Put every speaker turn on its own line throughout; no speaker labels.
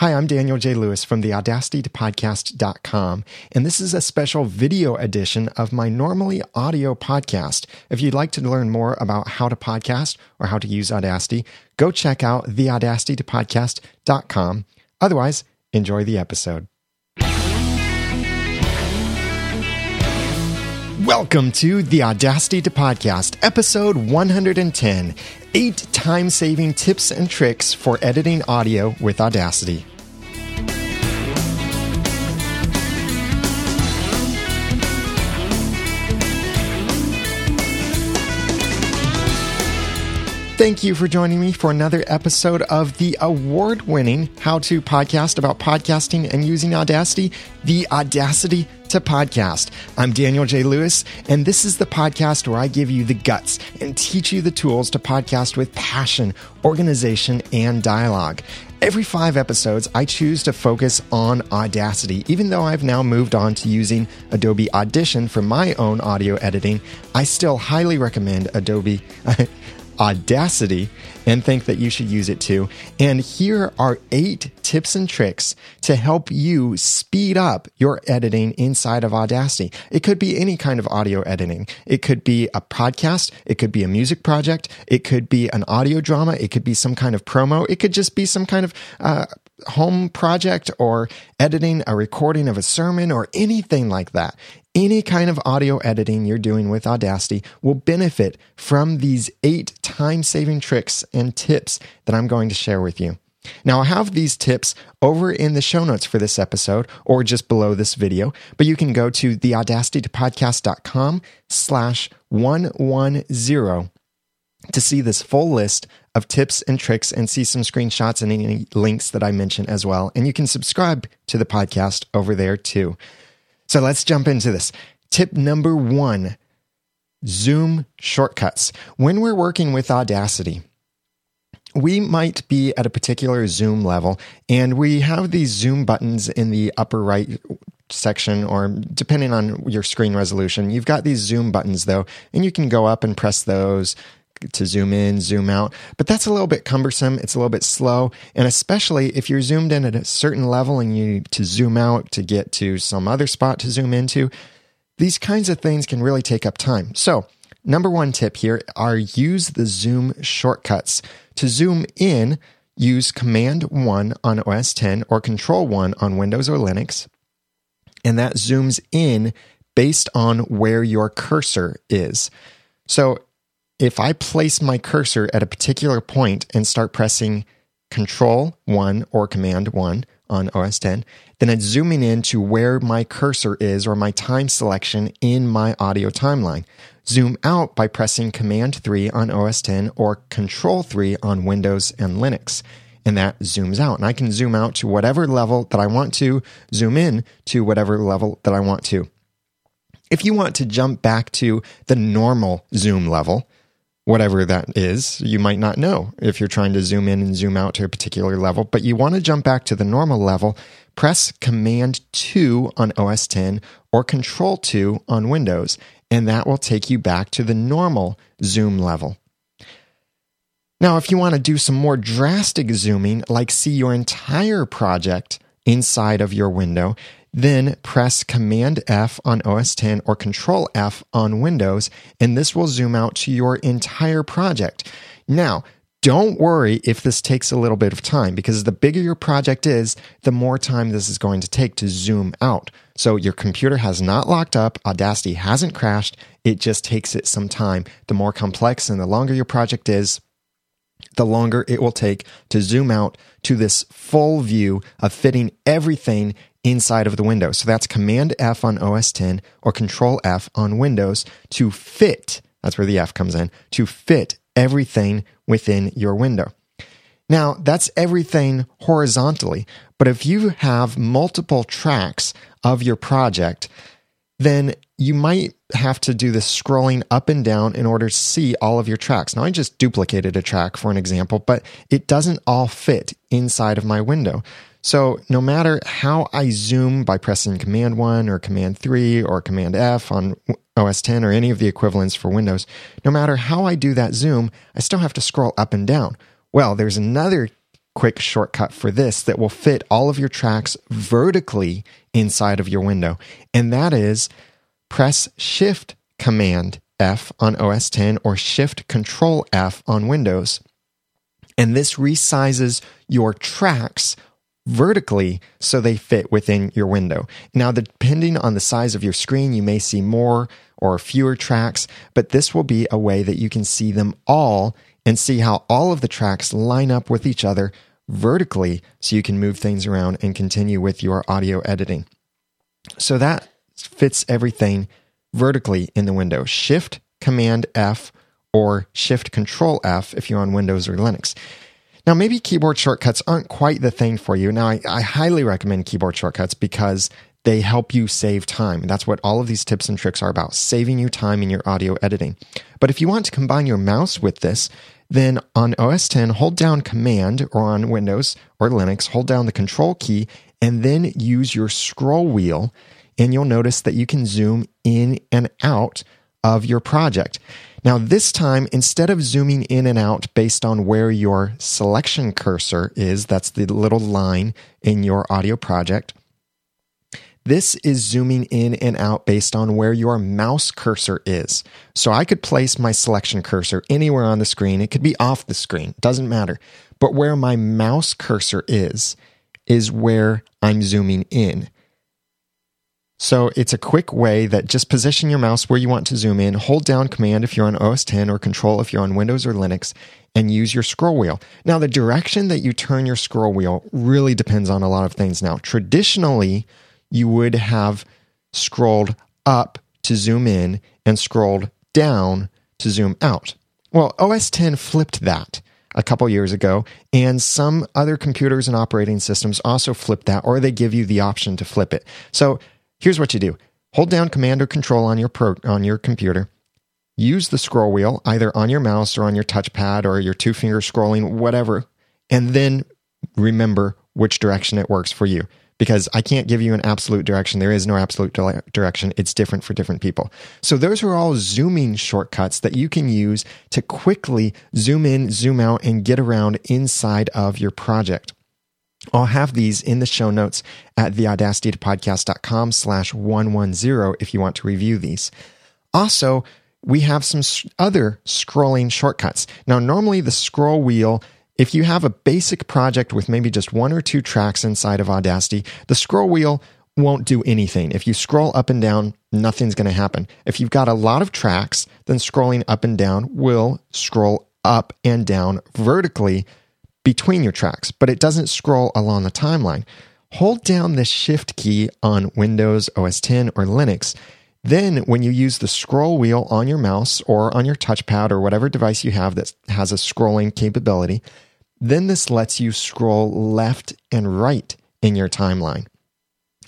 Hi, I'm Daniel J. Lewis from the Audacity to Podcast.com, and this is a special video edition of my normally audio podcast. If you'd like to learn more about how to podcast or how to use Audacity, go check out the Audacity to Podcast.com. Otherwise, enjoy the episode. Welcome to the Audacity to Podcast, episode 110 Eight time saving tips and tricks for editing audio with Audacity. Thank you for joining me for another episode of the award winning How to Podcast about podcasting and using Audacity, the Audacity to Podcast. I'm Daniel J. Lewis, and this is the podcast where I give you the guts and teach you the tools to podcast with passion, organization, and dialogue. Every five episodes, I choose to focus on Audacity. Even though I've now moved on to using Adobe Audition for my own audio editing, I still highly recommend Adobe. Audacity and think that you should use it too. And here are eight tips and tricks to help you speed up your editing inside of Audacity. It could be any kind of audio editing. It could be a podcast. It could be a music project. It could be an audio drama. It could be some kind of promo. It could just be some kind of uh, home project or editing a recording of a sermon or anything like that any kind of audio editing you're doing with Audacity will benefit from these eight time saving tricks and tips that I'm going to share with you. Now, I have these tips over in the show notes for this episode or just below this video, but you can go to theaudacitytopodcast.com slash 110 to see this full list of tips and tricks and see some screenshots and any links that I mention as well. And you can subscribe to the podcast over there too. So let's jump into this. Tip number one Zoom shortcuts. When we're working with Audacity, we might be at a particular Zoom level and we have these Zoom buttons in the upper right section or depending on your screen resolution. You've got these Zoom buttons though, and you can go up and press those to zoom in, zoom out, but that's a little bit cumbersome. It's a little bit slow. And especially if you're zoomed in at a certain level and you need to zoom out to get to some other spot to zoom into, these kinds of things can really take up time. So, number one tip here are use the zoom shortcuts. To zoom in, use Command 1 on OS 10 or Control 1 on Windows or Linux. And that zooms in based on where your cursor is. So if I place my cursor at a particular point and start pressing Control 1 or Command 1 on OS 10, then it's zooming in to where my cursor is or my time selection in my audio timeline. Zoom out by pressing Command 3 on OS 10 or Control 3 on Windows and Linux. And that zooms out. And I can zoom out to whatever level that I want to, zoom in to whatever level that I want to. If you want to jump back to the normal zoom level, whatever that is. You might not know if you're trying to zoom in and zoom out to a particular level, but you want to jump back to the normal level. Press Command 2 on OS 10 or Control 2 on Windows, and that will take you back to the normal zoom level. Now, if you want to do some more drastic zooming, like see your entire project inside of your window, then press Command F on OS 10 or Control F on Windows, and this will zoom out to your entire project. Now, don't worry if this takes a little bit of time because the bigger your project is, the more time this is going to take to zoom out. So your computer has not locked up, Audacity hasn't crashed, it just takes it some time. The more complex and the longer your project is, the longer it will take to zoom out to this full view of fitting everything inside of the window. So that's Command F on OS 10 or Control F on Windows to fit, that's where the F comes in, to fit everything within your window. Now, that's everything horizontally, but if you have multiple tracks of your project, then you might have to do this scrolling up and down in order to see all of your tracks. Now, I just duplicated a track for an example, but it doesn't all fit inside of my window. So no matter how I zoom by pressing Command 1 or Command 3 or Command F on OS 10 or any of the equivalents for Windows, no matter how I do that zoom, I still have to scroll up and down. Well, there's another quick shortcut for this that will fit all of your tracks vertically inside of your window. And that is press Shift Command F on OS 10 or Shift Control F on Windows. And this resizes your tracks vertically so they fit within your window. Now, depending on the size of your screen, you may see more or fewer tracks, but this will be a way that you can see them all and see how all of the tracks line up with each other vertically so you can move things around and continue with your audio editing. So that fits everything vertically in the window. Shift Command F or Shift Control F if you're on Windows or Linux. Now, maybe keyboard shortcuts aren't quite the thing for you. Now, I, I, highly recommend keyboard shortcuts because they help you save time. That's what all of these tips and tricks are about saving you time in your audio editing. But if you want to combine your mouse with this, then on OS 10, hold down Command or on Windows or Linux, hold down the Control key and then use your scroll wheel. And you'll notice that you can zoom in and out of your project. Now, this time, instead of zooming in and out based on where your selection cursor is, that's the little line in your audio project, this is zooming in and out based on where your mouse cursor is. So I could place my selection cursor anywhere on the screen. It could be off the screen, doesn't matter. But where my mouse cursor is, is where I'm zooming in. So it's a quick way that just position your mouse where you want to zoom in, hold down Command if you're on OS 10 or Control if you're on Windows or Linux, and use your scroll wheel. Now, the direction that you turn your scroll wheel really depends on a lot of things. Now, traditionally, you would have scrolled up to zoom in and scrolled down to zoom out. Well, OS 10 flipped that a couple years ago, and some other computers and operating systems also flip that, or they give you the option to flip it. So Here's what you do. Hold down command or control on your pro, on your computer. Use the scroll wheel either on your mouse or on your touchpad or your two finger scrolling, whatever. And then remember which direction it works for you because I can't give you an absolute direction. There is no absolute direction. It's different for different people. So those are all zooming shortcuts that you can use to quickly zoom in, zoom out, and get around inside of your project. I'll have these in the show notes at theaudacitytopodcast.com slash 110 if you want to review these. Also, we have some other scrolling shortcuts. Now, normally the scroll wheel, if you have a basic project with maybe just one or two tracks inside of Audacity, the scroll wheel won't do anything. If you scroll up and down, nothing's going to happen. If you've got a lot of tracks, then scrolling up and down will scroll up and down vertically between your tracks, but it doesn't scroll along the timeline. Hold down the Shift key on Windows, OS 10, or Linux. Then, when you use the scroll wheel on your mouse or on your touchpad or whatever device you have that has a scrolling capability, then this lets you scroll left and right in your timeline.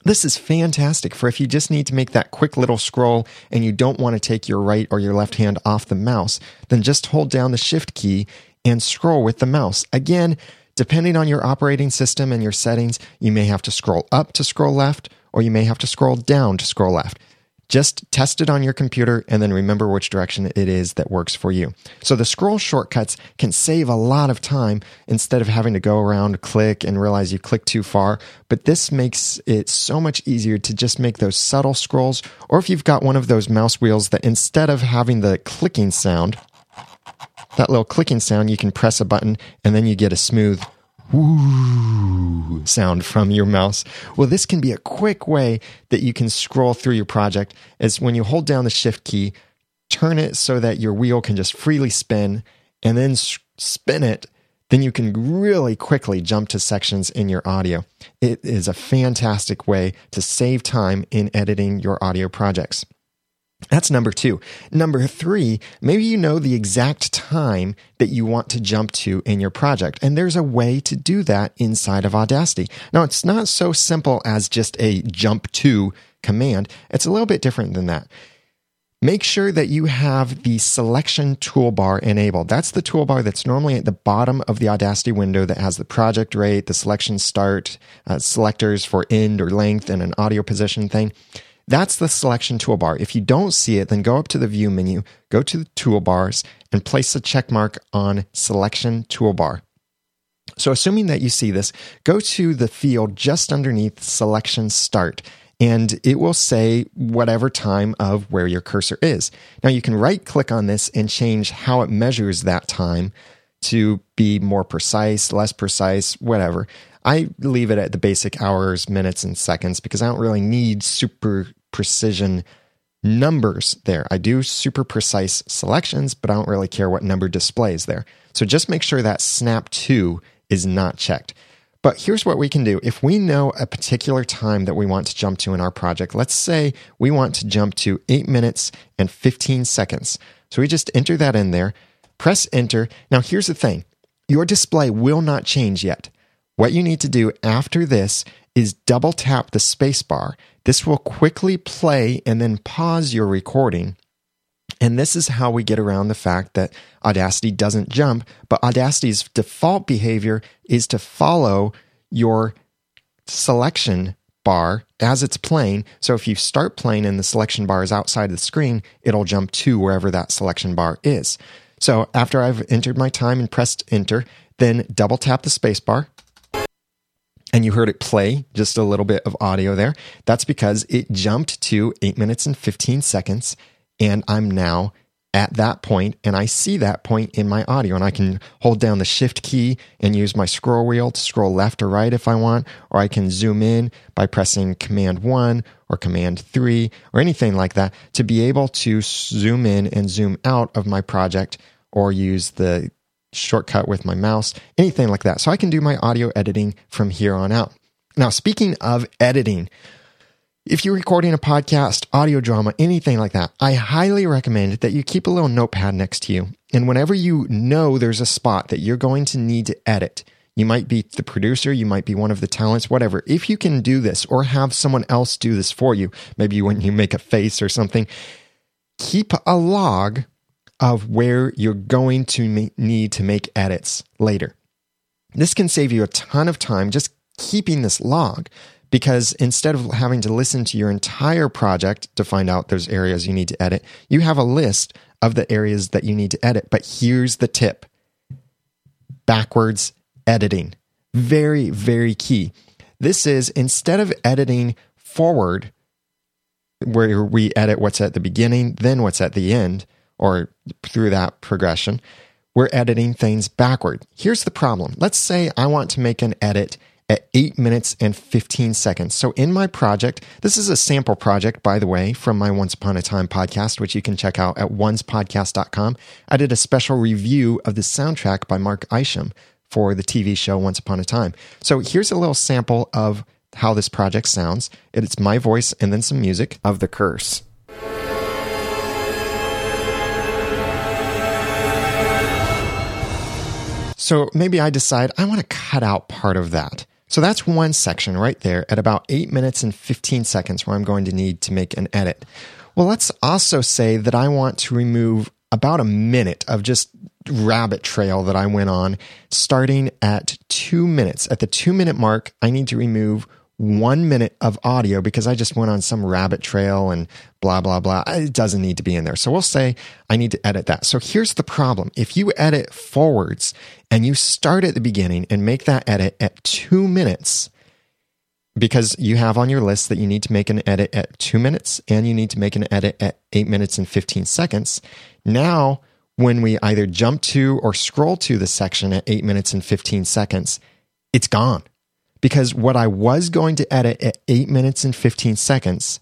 This is fantastic for if you just need to make that quick little scroll and you don't want to take your right or your left hand off the mouse, then just hold down the shift key and scroll with the mouse. Again, depending on your operating system and your settings, you may have to scroll up to scroll left, or you may have to scroll down to scroll left. Just test it on your computer and then remember which direction it is that works for you. So the scroll shortcuts can save a lot of time instead of having to go around, click, and realize you clicked too far. But this makes it so much easier to just make those subtle scrolls. Or if you've got one of those mouse wheels that instead of having the clicking sound, that little clicking sound, you can press a button and then you get a smooth whoo sound from your mouse. Well, this can be a quick way that you can scroll through your project is when you hold down the shift key, turn it so that your wheel can just freely spin and then spin it. Then you can really quickly jump to sections in your audio. It is a fantastic way to save time in editing your audio projects. That's number two. Number three, maybe you know the exact time that you want to jump to in your project. And there's a way to do that inside of Audacity. Now, it's not so simple as just a jump to command. It's a little bit different than that. Make sure that you have the selection toolbar enabled. That's the toolbar that's normally at the bottom of the Audacity window that has the project rate, the selection start, uh, selectors for end or length, and an audio position thing. That's the selection toolbar. If you don't see it, then go up to the view menu, go to the toolbars, and place a check mark on selection toolbar. So, assuming that you see this, go to the field just underneath selection start and it will say whatever time of where your cursor is. Now, you can right click on this and change how it measures that time to be more precise, less precise, whatever. I leave it at the basic hours, minutes, and seconds because I don't really need super precision numbers there. I do super precise selections, but I don't really care what number displays there. So just make sure that snap to is not checked. But here's what we can do. If we know a particular time that we want to jump to in our project, let's say we want to jump to 8 minutes and 15 seconds. So we just enter that in there, press enter. Now here's the thing. Your display will not change yet. What you need to do after this is double tap the spacebar. This will quickly play and then pause your recording. And this is how we get around the fact that Audacity doesn't jump, but Audacity's default behavior is to follow your selection bar as it's playing. So if you start playing and the selection bar is outside of the screen, it'll jump to wherever that selection bar is. So after I've entered my time and pressed enter, then double tap the spacebar and you heard it play just a little bit of audio there. That's because it jumped to eight minutes and 15 seconds. And I'm now at that point and I see that point in my audio and I can hold down the shift key and use my scroll wheel to scroll left or right if I want, or I can zoom in by pressing command one or command three or anything like that to be able to zoom in and zoom out of my project or use the shortcut with my mouse, anything like that. So I can do my audio editing from here on out. Now, speaking of editing, if you're recording a podcast, audio drama, anything like that, I highly recommend that you keep a little notepad next to you. And whenever you know there's a spot that you're going to need to edit, you might be the producer, you might be one of the talents, whatever. If you can do this or have someone else do this for you, maybe when you make a face or something, keep a log of where you're going to need to make edits later. This can save you a ton of time just keeping this log because instead of having to listen to your entire project to find out those areas you need to edit, you have a list of the areas that you need to edit. But here's the tip backwards editing. Very, very key. This is instead of editing forward, where we edit what's at the beginning, then what's at the end, or through that progression, we're editing things backward. Here's the problem. Let's say I want to make an edit at 8 minutes and 15 seconds. So, in my project, this is a sample project, by the way, from my Once Upon a Time podcast, which you can check out at oncepodcast.com. I did a special review of the soundtrack by Mark Isham for the TV show Once Upon a Time. So, here's a little sample of how this project sounds. It's my voice and then some music of The Curse. So maybe I decide I want to cut out part of that. So that's one section right there at about 8 minutes and 15 seconds where I'm going to need to make an edit. Well, let's also say that I want to remove about a minute of just rabbit trail that I went on starting at 2 minutes. At the 2 minute mark, I need to remove one minute of audio because I just went on some rabbit trail and blah, blah, blah. It doesn't need to be in there. So we'll say I need to edit that. So here's the problem. If you edit forwards and you start at the beginning and make that edit at two minutes, because you have on your list that you need to make an edit at two minutes and you need to make an edit at eight minutes and 15 seconds. Now, when we either jump to or scroll to the section at eight minutes and 15 seconds, it's gone because what I was going to edit at 8 minutes and 15 seconds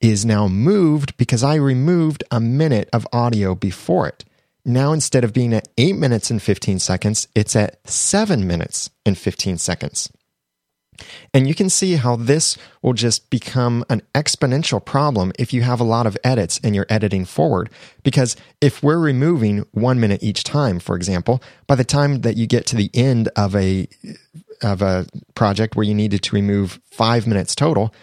is now moved because I removed a minute of audio before it. Now, instead of being at 8 minutes and 15 seconds, it's at 7 minutes and 15 seconds. And you can see how this will just become an exponential problem if you have a lot of edits and you're editing forward. Because if we're removing one minute each time, for example, by the time that you get to the end of a of a project where you needed to remove five minutes total,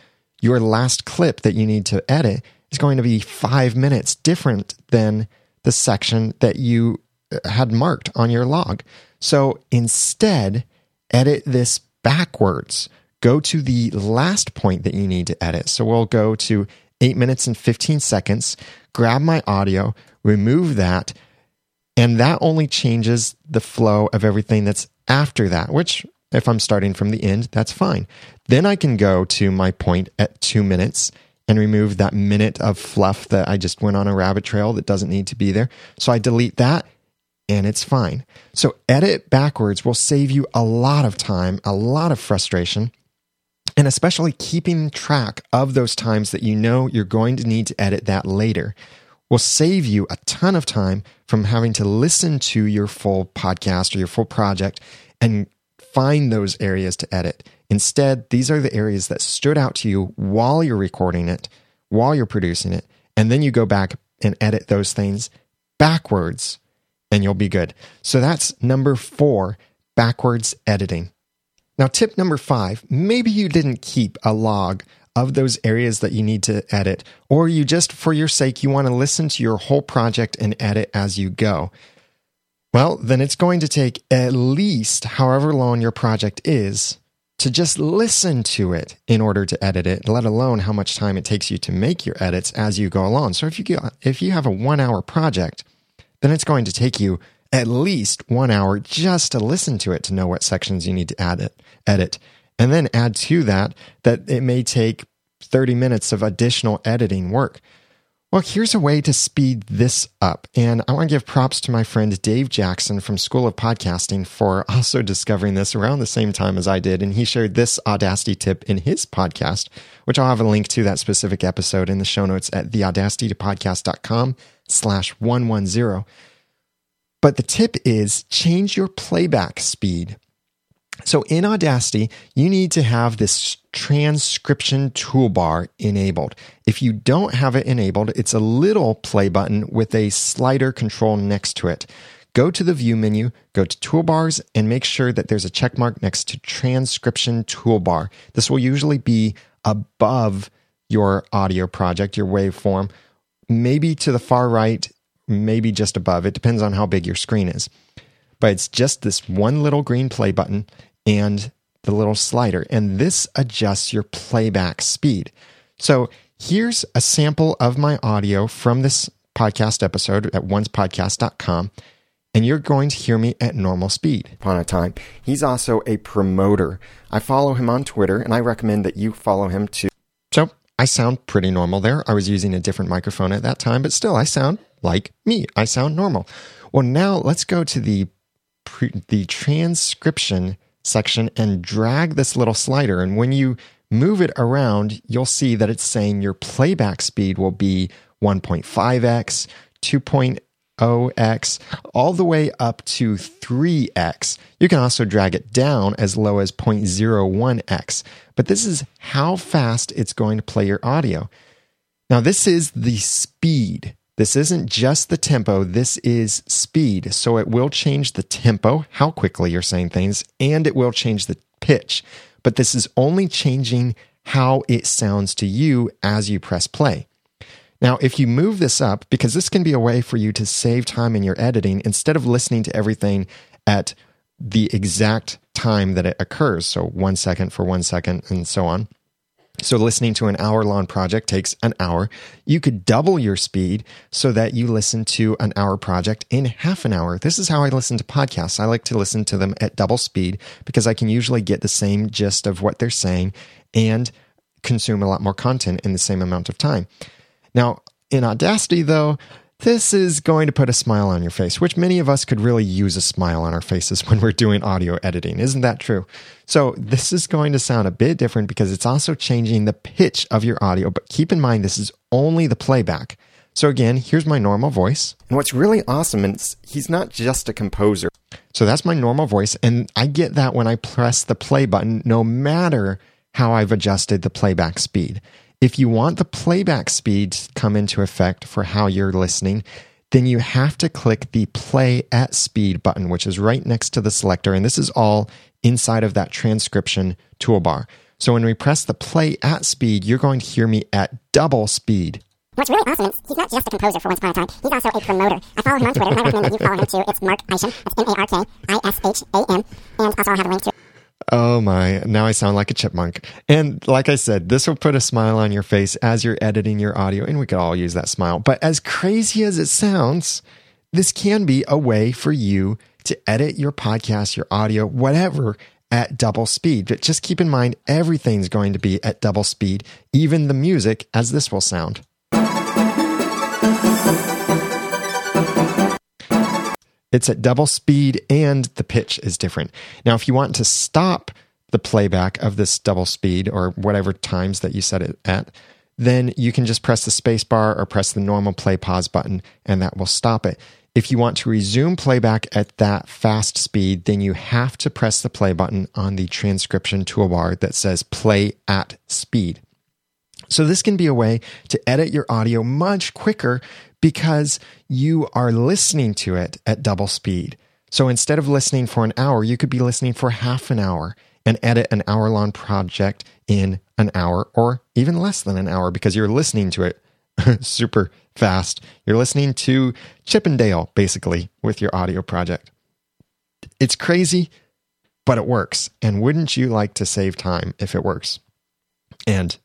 your last clip that you need to edit is going to be five minutes different than the section that you uh, had marked on your log. So instead, edit this backwards. Go to the last point that you need to edit. So we'll go to eight minutes and 15 seconds, grab my audio, remove that, and that only changes the flow of everything that's after that, which if I'm starting from the end, that's fine. Then I can go to my point at two minutes and remove that minute of fluff that I just went on a rabbit trail that doesn't need to be there. So I delete that and it's fine. So edit backwards will save you a lot of time, a lot of frustration, and especially keeping track of those times that you know you're going to need to edit that later will save you a ton of time from having to listen to your full podcast or your full project and find those areas to edit. Instead, these are the areas that stood out to you while you're recording it, while you're producing it, and then you go back and edit those things backwards and you'll be good. So that's number four backwards editing. Now, tip number five maybe you didn't keep a log of those areas that you need to edit, or you just, for your sake, you want to listen to your whole project and edit as you go. Well, then it's going to take at least however long your project is to just listen to it in order to edit it, let alone how much time it takes you to make your edits as you go along. So if you get, if you have a 1-hour project, then it's going to take you at least 1 hour just to listen to it to know what sections you need to add it, edit. And then add to that that it may take 30 minutes of additional editing work. Well, here's a way to speed this up. And I want to give props to my friend Dave Jackson from School of Podcasting for also discovering this around the same time as I did. And he shared this Audacity tip in his podcast, which I'll have a link to that specific episode in the show notes at theaudacitytopodcast.com slash 110. But the tip is change your playback speed. So in Audacity, you need to have this transcription toolbar enabled. If you don't have it enabled, it's a little play button with a slider control next to it. Go to the view menu, go to toolbars, and make sure that there's a check mark next to transcription toolbar. This will usually be above your audio project, your waveform, maybe to the far right, maybe just above. It depends on how big your screen is. But it's just this one little green play button and the little slider, and this adjusts your playback speed. So here's a sample of my audio from this podcast episode at oncepodcast.com. And you're going to hear me at normal speed upon a time. He's also a promoter. I follow him on Twitter and I recommend that you follow him too. So I sound pretty normal there. I was using a different microphone at that time, but still I sound like me. I sound normal. Well, now let's go to the pre- the transcription section and drag this little slider. And when you move it around, you'll see that it's saying your playback speed will be 1.5x, 2.0x, all the way up to 3x. You can also drag it down as low as 0.01x. But this is how fast it's going to play your audio. Now, this is the speed this isn't just the tempo, this is speed. So it will change the tempo, how quickly you're saying things, and it will change the pitch. But this is only changing how it sounds to you as you press play. Now, if you move this up, because this can be a way for you to save time in your editing, instead of listening to everything at the exact time that it occurs, so one second for one second and so on so listening to an hour long project takes an hour. You could double your speed so that you listen to an hour project in half an hour. This is how I listen to podcasts. I like to listen to them at double speed because I can usually get the same gist of what they're saying and consume a lot more content in the same amount of time. Now, in Audacity, though, this is going to put a smile on your face, which many of us could really use a smile on our faces when we're doing audio editing. Isn't that true? So, this is going to sound a bit different because it's also changing the pitch of your audio. But keep in mind, this is only the playback. So, again, here's my normal voice. And what's really awesome is he's not just a composer. So, that's my normal voice. And I get that when I press the play button, no matter how I've adjusted the playback speed. If you want the playback speed to come into effect for how you're listening, then you have to click the play at speed button, which is right next to the selector. And this is all inside of that transcription toolbar. So when we press the play at speed, you're going to hear me at double speed.
What's really awesome is he's not just a composer for Once Upon a Time. He's also a promoter. I follow him on Twitter, and I recommend that you follow him too. It's Mark Isham. That's M-A-R-K-I-S-H-A-M. And also I'll have a link to
Oh my, now I sound like a chipmunk. And like I said, this will put a smile on your face as you're editing your audio, and we could all use that smile. But as crazy as it sounds, this can be a way for you to edit your podcast, your audio, whatever at double speed. But just keep in mind, everything's going to be at double speed, even the music, as this will sound. It's at double speed and the pitch is different. Now, if you want to stop the playback of this double speed or whatever times that you set it at, then you can just press the space bar or press the normal play pause button and that will stop it. If you want to resume playback at that fast speed, then you have to press the play button on the transcription toolbar that says play at speed. So, this can be a way to edit your audio much quicker because you are listening to it at double speed. So, instead of listening for an hour, you could be listening for half an hour and edit an hour long project in an hour or even less than an hour because you're listening to it super fast. You're listening to Chip 'n Dale, basically, with your audio project. It's crazy, but it works. And wouldn't you like to save time if it works? And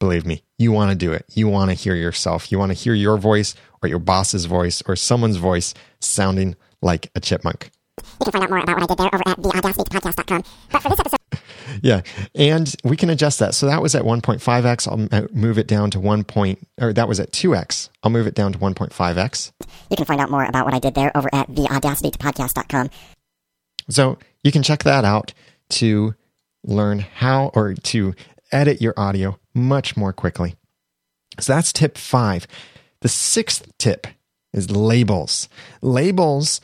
believe me, you want to do it. You want to hear yourself. You want to hear your voice or your boss's voice or someone's voice sounding like a chipmunk.
You can find out more about what I did there over at theaudacitypodcast.com. But for this episode,
yeah, and we can adjust that. So that was at 1.5x. I'll move it down to 1. Point, or that was at 2x. I'll move it down to 1.5x.
You can find out more about what I did there over at theaudacitypodcast.com.
So you can check that out to learn how or to edit your audio much more quickly. So that's tip five. The sixth tip is labels. Labels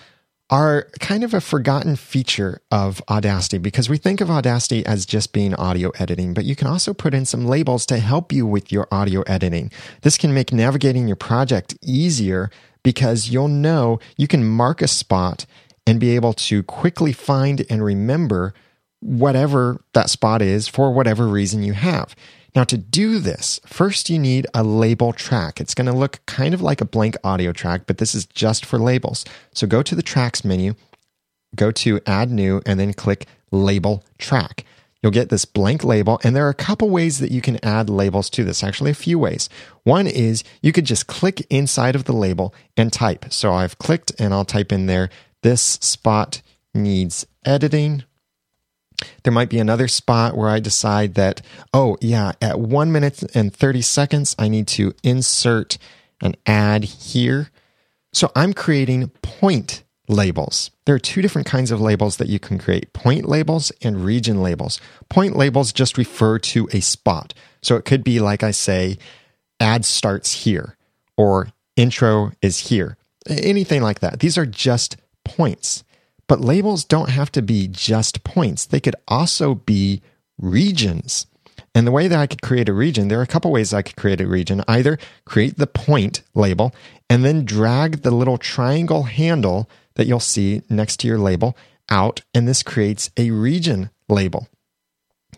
are kind of a forgotten feature of Audacity because we think of Audacity as just being audio editing, but you can also put in some labels to help you with your audio editing. This can make navigating your project easier because you'll know you can mark a spot and be able to quickly find and remember whatever that spot is for whatever reason you have. Now, to do this, first you need a label track. It's going to look kind of like a blank audio track, but this is just for labels. So go to the tracks menu, go to add new, and then click label track. You'll get this blank label, and there are a couple ways that you can add labels to this. Actually, a few ways. One is you could just click inside of the label and type. So I've clicked and I'll type in there, this spot needs editing there might be another spot where I decide that, oh, yeah, at one minute and 30 seconds, I need to insert an ad here. So I'm creating point labels. There are two different kinds of labels that you can create point labels and region labels. Point labels just refer to a spot. So it could be like I say, ad starts here or intro is here, anything like that. These are just points. But labels don't have to be just points, they could also be regions. And the way that I could create a region, there are a couple ways I could create a region. Either create the point label and then drag the little triangle handle that you'll see next to your label out, and this creates a region label.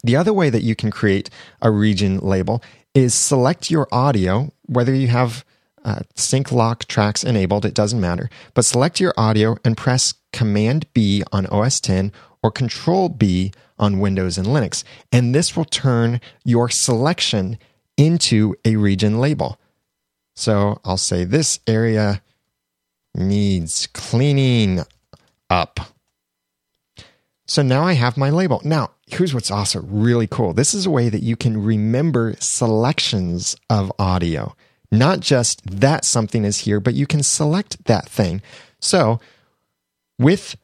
The other way that you can create a region label is select your audio, whether you have uh, sync lock tracks enabled, it doesn't matter, but select your audio and press Command B on OS 10 or Control B on Windows and Linux. And this will turn your selection into a region label. So I'll say this area needs cleaning up. So now I have my label. Now, here's what's also really cool. This is a way that you can remember selections of audio. Not just that something is here, but you can select that thing. So with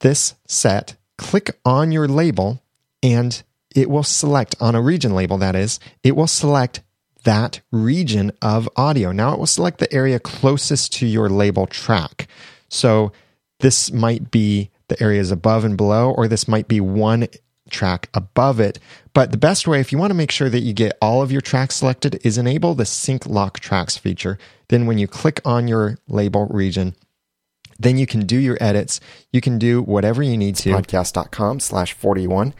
this set, click on your label and it will select on a region label, that is, it will select that region of audio. Now it will select the area closest to your label track. So this might be the areas above and below, or this might be one track above it. But the best way, if you want to make sure that you get all of your tracks selected, is enable the sync lock tracks feature. Then when you click on your label region, then you can do your edits. You can do whatever you need to. Podcast.com slash 41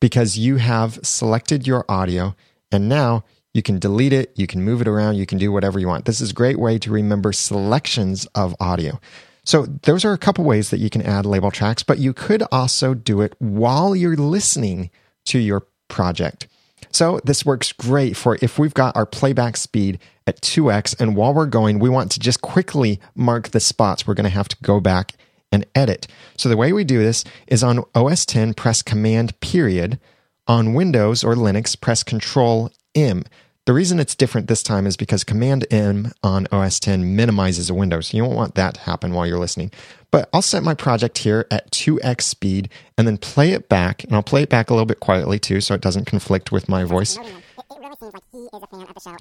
because you have selected your audio and now you can delete it, you can move it around, you can do whatever you want. This is a great way to remember selections of audio. So those are a couple ways that you can add label tracks, but you could also do it while you're listening to your project. So this works great for if we've got our playback speed at 2x and while we're going, we want to just quickly mark the spots we're going to have to go back and edit. So the way we do this is on OS 10, press Command period. On Windows or Linux, press Control M. The reason it's different this time is because Command M on OS 10 minimizes a window. So you don't want that to happen while you're listening. But I'll set my project here at 2x speed and then play it back. And I'll play it back a little bit quietly too so it doesn't conflict with my voice.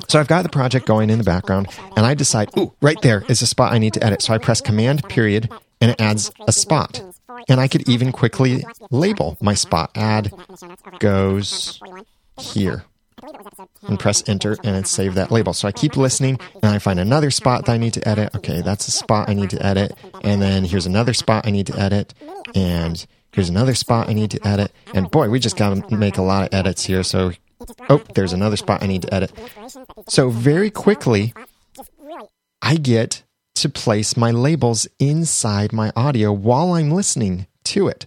So I've got the project going in the background and I decide, ooh, right there is a spot I need to edit. So I press Command period and it adds a spot. And I could even quickly label my spot. Add goes here and press enter and it save that label. So I keep listening and I find another spot that I need to edit. Okay, that's a spot I need to edit. And then here's another spot I need to edit. And here's another spot I need to edit. And boy, we just got to make a lot of edits here. So, oh, there's another spot I need to edit. So very quickly, I get to place my labels inside my audio while I'm listening to it.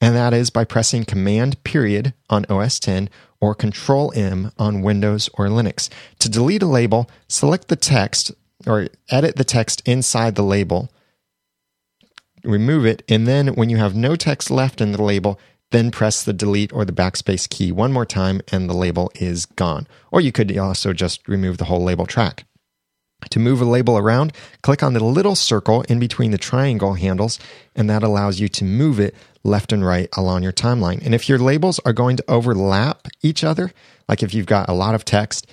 And that is by pressing Command period on OS 10 or Control M on Windows or Linux. To delete a label, select the text or edit the text inside the label, remove it, and then when you have no text left in the label, then press the delete or the backspace key one more time and the label is gone. Or you could also just remove the whole label track. To move a label around, click on the little circle in between the triangle handles, and that allows you to move it left and right along your timeline. And if your labels are going to overlap each other, like if you've got a lot of text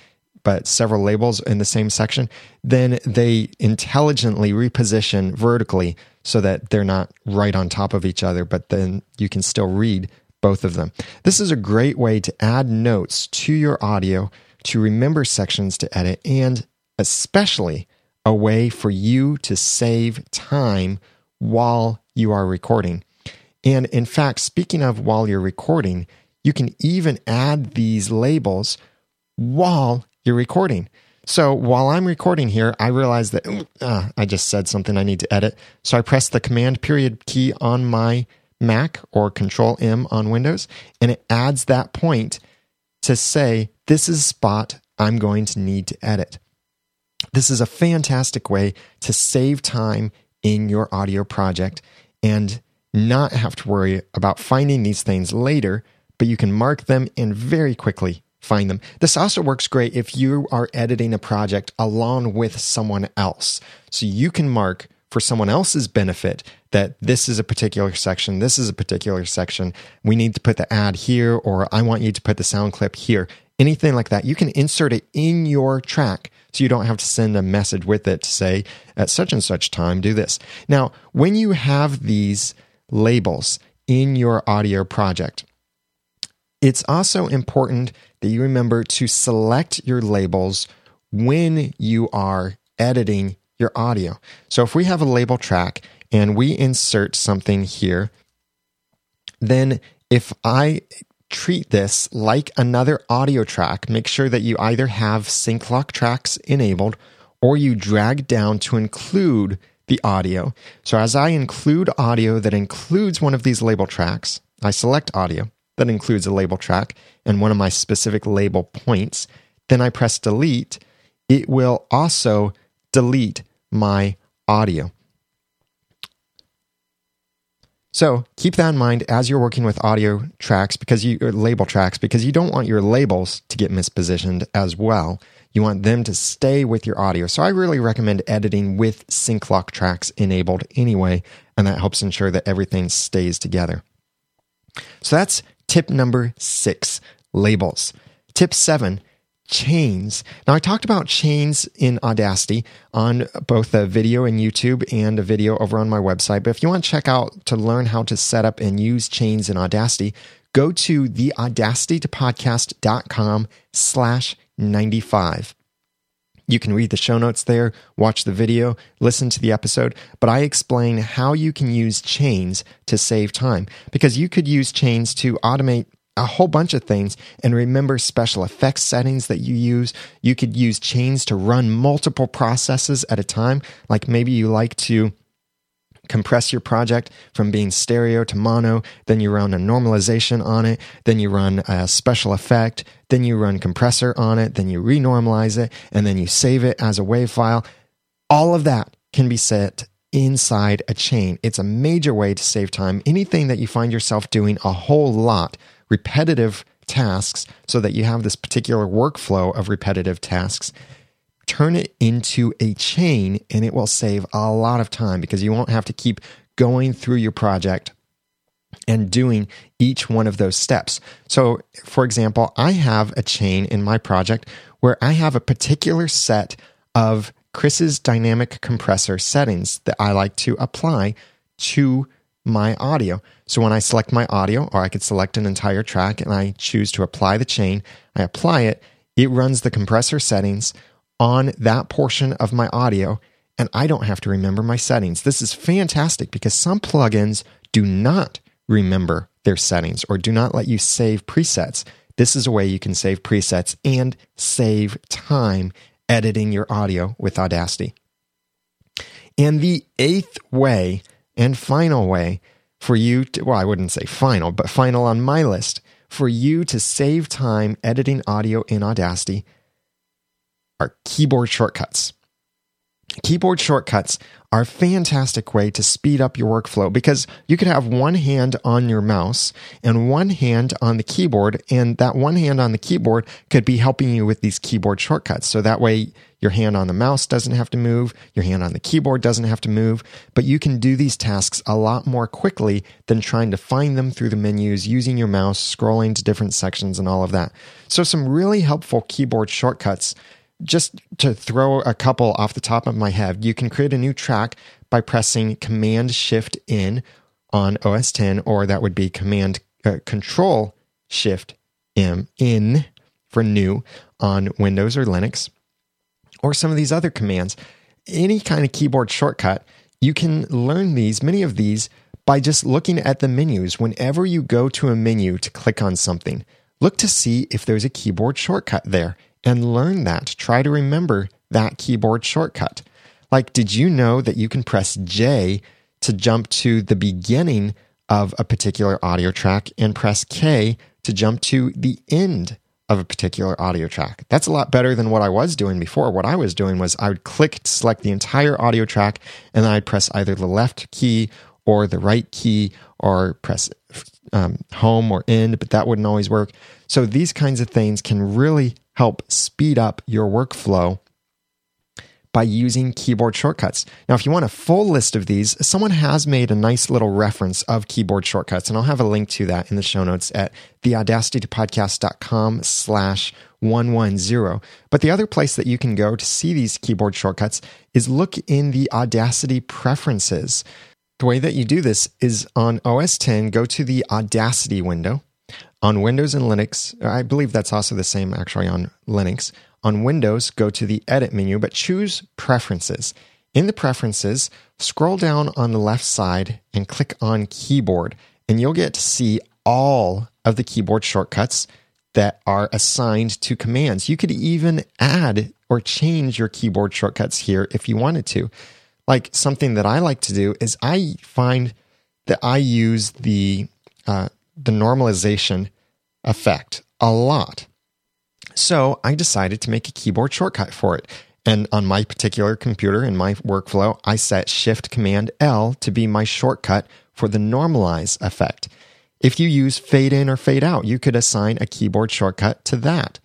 but several labels in the same section, then they intelligently reposition vertically so that they're not right on top of each other, but then you can still read both of them. This is a great way to add notes to your audio, to remember sections to edit, and especially a way for you to save time while you are recording. And in fact, speaking of while you're recording, you can even add these labels while you're recording. So while I'm recording here, I realize that uh, I just said something I need to edit. So I press the Command period key on my Mac or Control M on Windows, and it adds that point to say, this is a spot I'm going to need to edit. This is a fantastic way to save time in your audio project and not have to worry about finding these things later, but you can mark them and very quickly find them. This also works great if you are editing a project along with someone else. So you can mark for someone else's benefit that this is a particular section, this is a particular section. We need to put the ad here, or I want you to put the sound clip here. Anything like that. You can insert it in your track so you don't have to send a message with it to say, at such and such time, do this. Now, when you have these labels in your audio project, it's also important that you remember to select your labels when you are editing your audio. So if we have a label track and we insert something here, then if I treat this like another audio track. Make sure that you either have sync lock tracks enabled or you drag down to include the audio. So as I include audio that includes one of these label tracks, I select audio that includes a label track and one of my specific label points. Then I press delete. It will also delete my audio. So keep that in mind as you're working with audio tracks because you label tracks because you don't want your labels to get mispositioned as well. You want them to stay with your audio. So I really recommend editing with sync lock tracks enabled anyway, and that helps ensure that everything stays together. So that's tip number six labels. Tip seven chains. Now, I talked about chains in Audacity on both a video in YouTube and a video over on my website. But if you want to check out to learn how to set up and use chains in Audacity, go to theaudacitytopodcast.com slash 95. You can read the show notes there, watch the video, listen to the episode, but I explain how you can use chains to save time because you could use chains to automate a whole bunch of things and remember special effects settings that you use. You could use chains to run multiple processes at a time. Like maybe you like to compress your project from being stereo to mono, then you run a normalization on it, then you run a special effect, then you run compressor on it, then you renormalize it, and then you save it as a WAV file. All of that can be set inside a chain. It's a major way to save time. Anything that you find yourself doing a whole lot, repetitive tasks, so that you have this particular workflow of repetitive tasks, turn it into a chain and it will save a lot of time because you won't have to keep going through your project and doing each one of those steps. So, for example, I have a chain in my project where I have a particular set of Chris's dynamic compressor settings that I like to apply to my audio. So when I select my audio, or I could select an entire track and I choose to apply the chain, I apply it, it runs the compressor settings on that portion of my audio, and I don't have to remember my settings. This is fantastic because some plugins do not remember their settings or do not let you save presets. This is a way you can save presets and save time editing your audio with Audacity. And the eighth way and final way for you to, well, I wouldn't say final, but final on my list for you to save time editing audio in Audacity are keyboard shortcuts. Keyboard shortcuts are a fantastic way to speed up your workflow because you could have one hand on your mouse and one hand on the keyboard, and that one hand on the keyboard could be helping you with these keyboard shortcuts. So that way, your hand on the mouse doesn't have to move, your hand on the keyboard doesn't have to move, but you can do these tasks a lot more quickly than trying to find them through the menus, using your mouse, scrolling to different sections, and all of that. So, some really helpful keyboard shortcuts just to throw a couple off the top of my head, you can create a new track by pressing Command Shift in on OS 10, or that would be Command uh, Control Shift M in for new on Windows or Linux, or some of these other commands. Any kind of keyboard shortcut, you can learn these, many of these, by just looking at the menus. Whenever you go to a menu to click on something, look to see if there's a keyboard shortcut there and learn that. Try to remember that keyboard shortcut. Like, did you know that you can press J to jump to the beginning of a particular audio track and press K to jump to the end of a particular audio track? That's a lot better than what I was doing before. What I was doing was I would click to select the entire audio track and then I'd press either the left key or the right key or press um, home or end, but that wouldn't always work. So these kinds of things can really help speed up your workflow by using keyboard shortcuts. Now, if you want a full list of these, someone has made a nice little reference of keyboard shortcuts, and I'll have a link to that in the show notes at theaudacitytopodcast.com slash 110. But the other place that you can go to see these keyboard shortcuts is look in the Audacity preferences. The way that you do this is on OS 10, go to the Audacity window on Windows and Linux, I believe that's also the same actually on Linux. On Windows, go to the Edit menu, but choose Preferences. In the Preferences, scroll down on the left side and click on Keyboard, and you'll get to see all of the keyboard shortcuts that are assigned to commands. You could even add or change your keyboard shortcuts here if you wanted to. Like something that I like to do is I find that I use the uh, the normalization effect a lot. So I decided to make a keyboard shortcut for it. And on my particular computer in my workflow, I set Shift Command L to be my shortcut for the normalize effect. If you use fade in or fade out, you could assign a keyboard shortcut to that.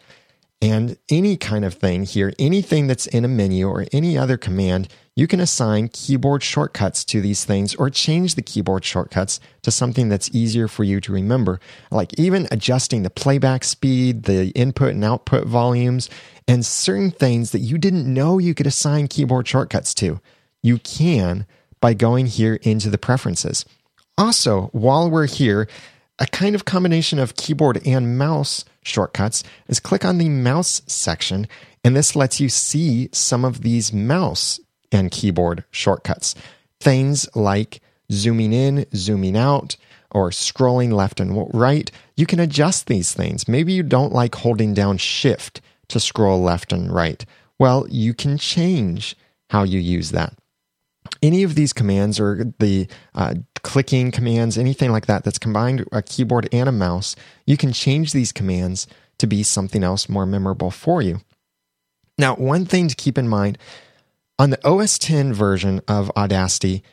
And any kind of thing here, anything that's in a menu or any other command, you can assign keyboard shortcuts to these things or change the keyboard shortcuts to something that's easier for you to remember. Like even adjusting the playback speed, the input and output volumes, and certain things that you didn't know you could assign keyboard shortcuts to. You can by going here into the preferences. Also, while we're here, a kind of combination of keyboard and mouse shortcuts is click on the mouse section, and this lets you see some of these mouse and keyboard shortcuts. Things like zooming in, zooming out, or scrolling left and right. You can adjust these things. Maybe you don't like holding down shift to scroll left and right. Well, you can change how you use that any of these commands or the uh, clicking commands, anything like that that's combined a keyboard and a mouse, you can change these commands to be something else more memorable for you. Now, one thing to keep in mind On the OS 10 version of Audacity,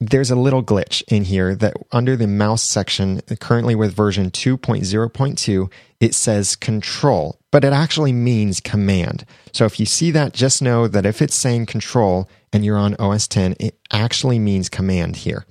there's a little glitch in here that under the mouse section, currently with version 2.0.2, it says control, but it actually means command. So if you see that, just know that if it's saying control and you're on OS 10, it actually means command here.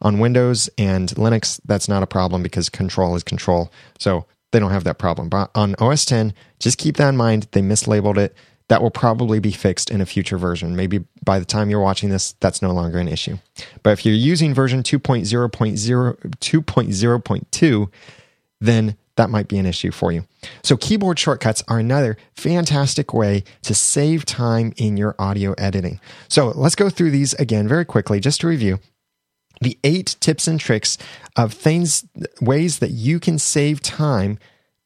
On Windows and Linux, that's not a problem because control is control. So they don't have that problem. But on OS 10, just keep that in mind. They mislabeled it. That will probably be fixed in a future version. Maybe by the time you're watching this, that's no longer an issue. But if you're using version 2.0.0, 2.0.2, then that might be an issue for you. So, keyboard shortcuts are another fantastic way to save time in your audio editing. So, let's go through these again very quickly just to review the eight tips and tricks of things, ways that you can save time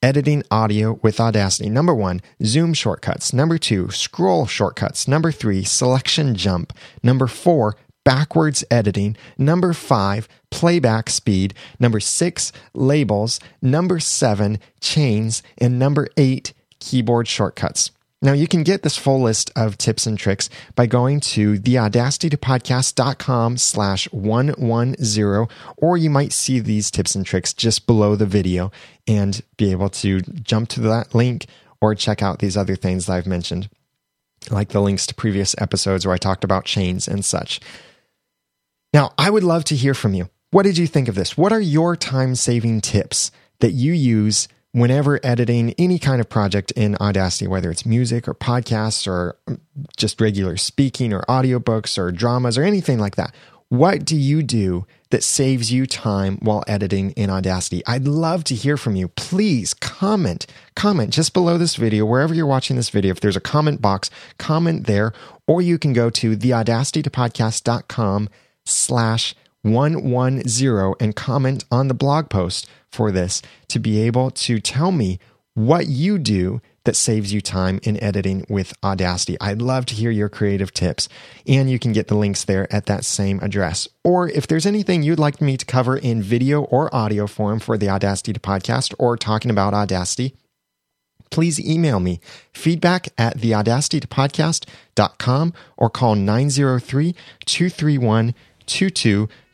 editing audio with Audacity. Number one, zoom shortcuts. Number two, scroll shortcuts. Number three, selection jump. Number four, backwards editing. Number five, playback speed. Number six, labels. Number seven, chains. And number eight, keyboard shortcuts. Now, you can get this full list of tips and tricks by going to theaudacitytopodcast.com slash 110, or you might see these tips and tricks just below the video and be able to jump to that link or check out these other things that I've mentioned, like the links to previous episodes where I talked about chains and such. Now, I would love to hear from you. What did you think of this? What are your time saving tips that you use whenever editing any kind of project in Audacity, whether it's music or podcasts or um, just regular speaking or audiobooks or dramas or anything like that. What do you do that saves you time while editing in Audacity? I'd love to hear from you. Please comment, comment just below this video, wherever you're watching this video. If there's a comment box, comment there, or you can go to theaudacitytopodcast.com slash 110 and comment on the blog post for this to be able to tell me what you do that saves you time in editing with Audacity. I'd love to hear your creative tips, and you can get the links there at that same address. Or if there's anything you'd like me to cover in video or audio form for the Audacity to podcast or talking about Audacity, please email me feedback at theaudacitytopodcast.com or call 903 231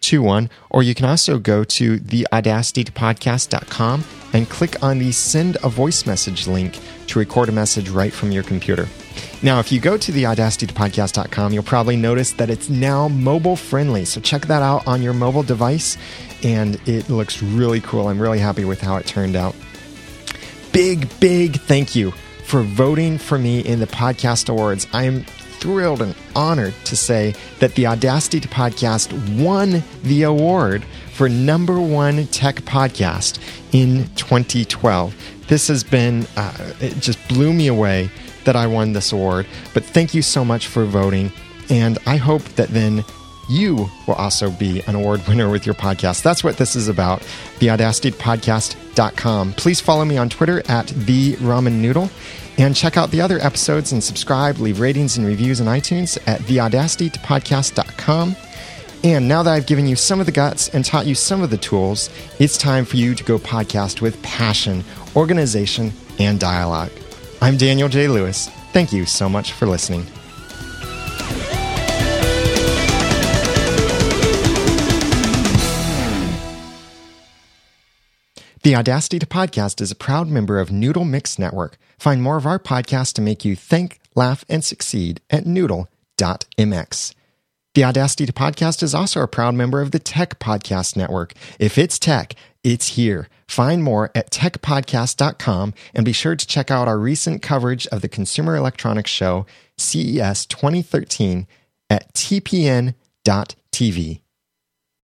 2221. Or you can also go to theaudacitytopodcast.com and click on the send a voice message link to record a message right from your computer. Now, if you go to theaudacitytopodcast.com, you'll probably notice that it's now mobile friendly. So check that out on your mobile device, and it looks really cool. I'm really happy with how it turned out. Big, big thank you for voting for me in the podcast awards. I am thrilled and honored to say that the Audacity to Podcast won the award for number one tech podcast in 2012. This has been, uh, it just blew me away that I won this award. But thank you so much for voting. And I hope that then you will also be an award winner with your podcast. That's what this is about. Please follow me on Twitter at the Ramen Noodle. And check out the other episodes and subscribe, leave ratings and reviews on iTunes at theaudacitytopodcast.com. And now that I've given you some of the guts and taught you some of the tools, it's time for you to go podcast with passion, organization, and dialogue. I'm Daniel J. Lewis. Thank you so much for listening. The Audacity to Podcast is a proud member of Noodle Mix Network. Find more of our podcasts to make you think, laugh, and succeed at noodle.mx. The Audacity to Podcast is also a proud member of the Tech Podcast Network. If it's tech, it's here. Find more at techpodcast.com and be sure to check out our recent coverage of the Consumer Electronics Show, CES 2013, at tpn.tv.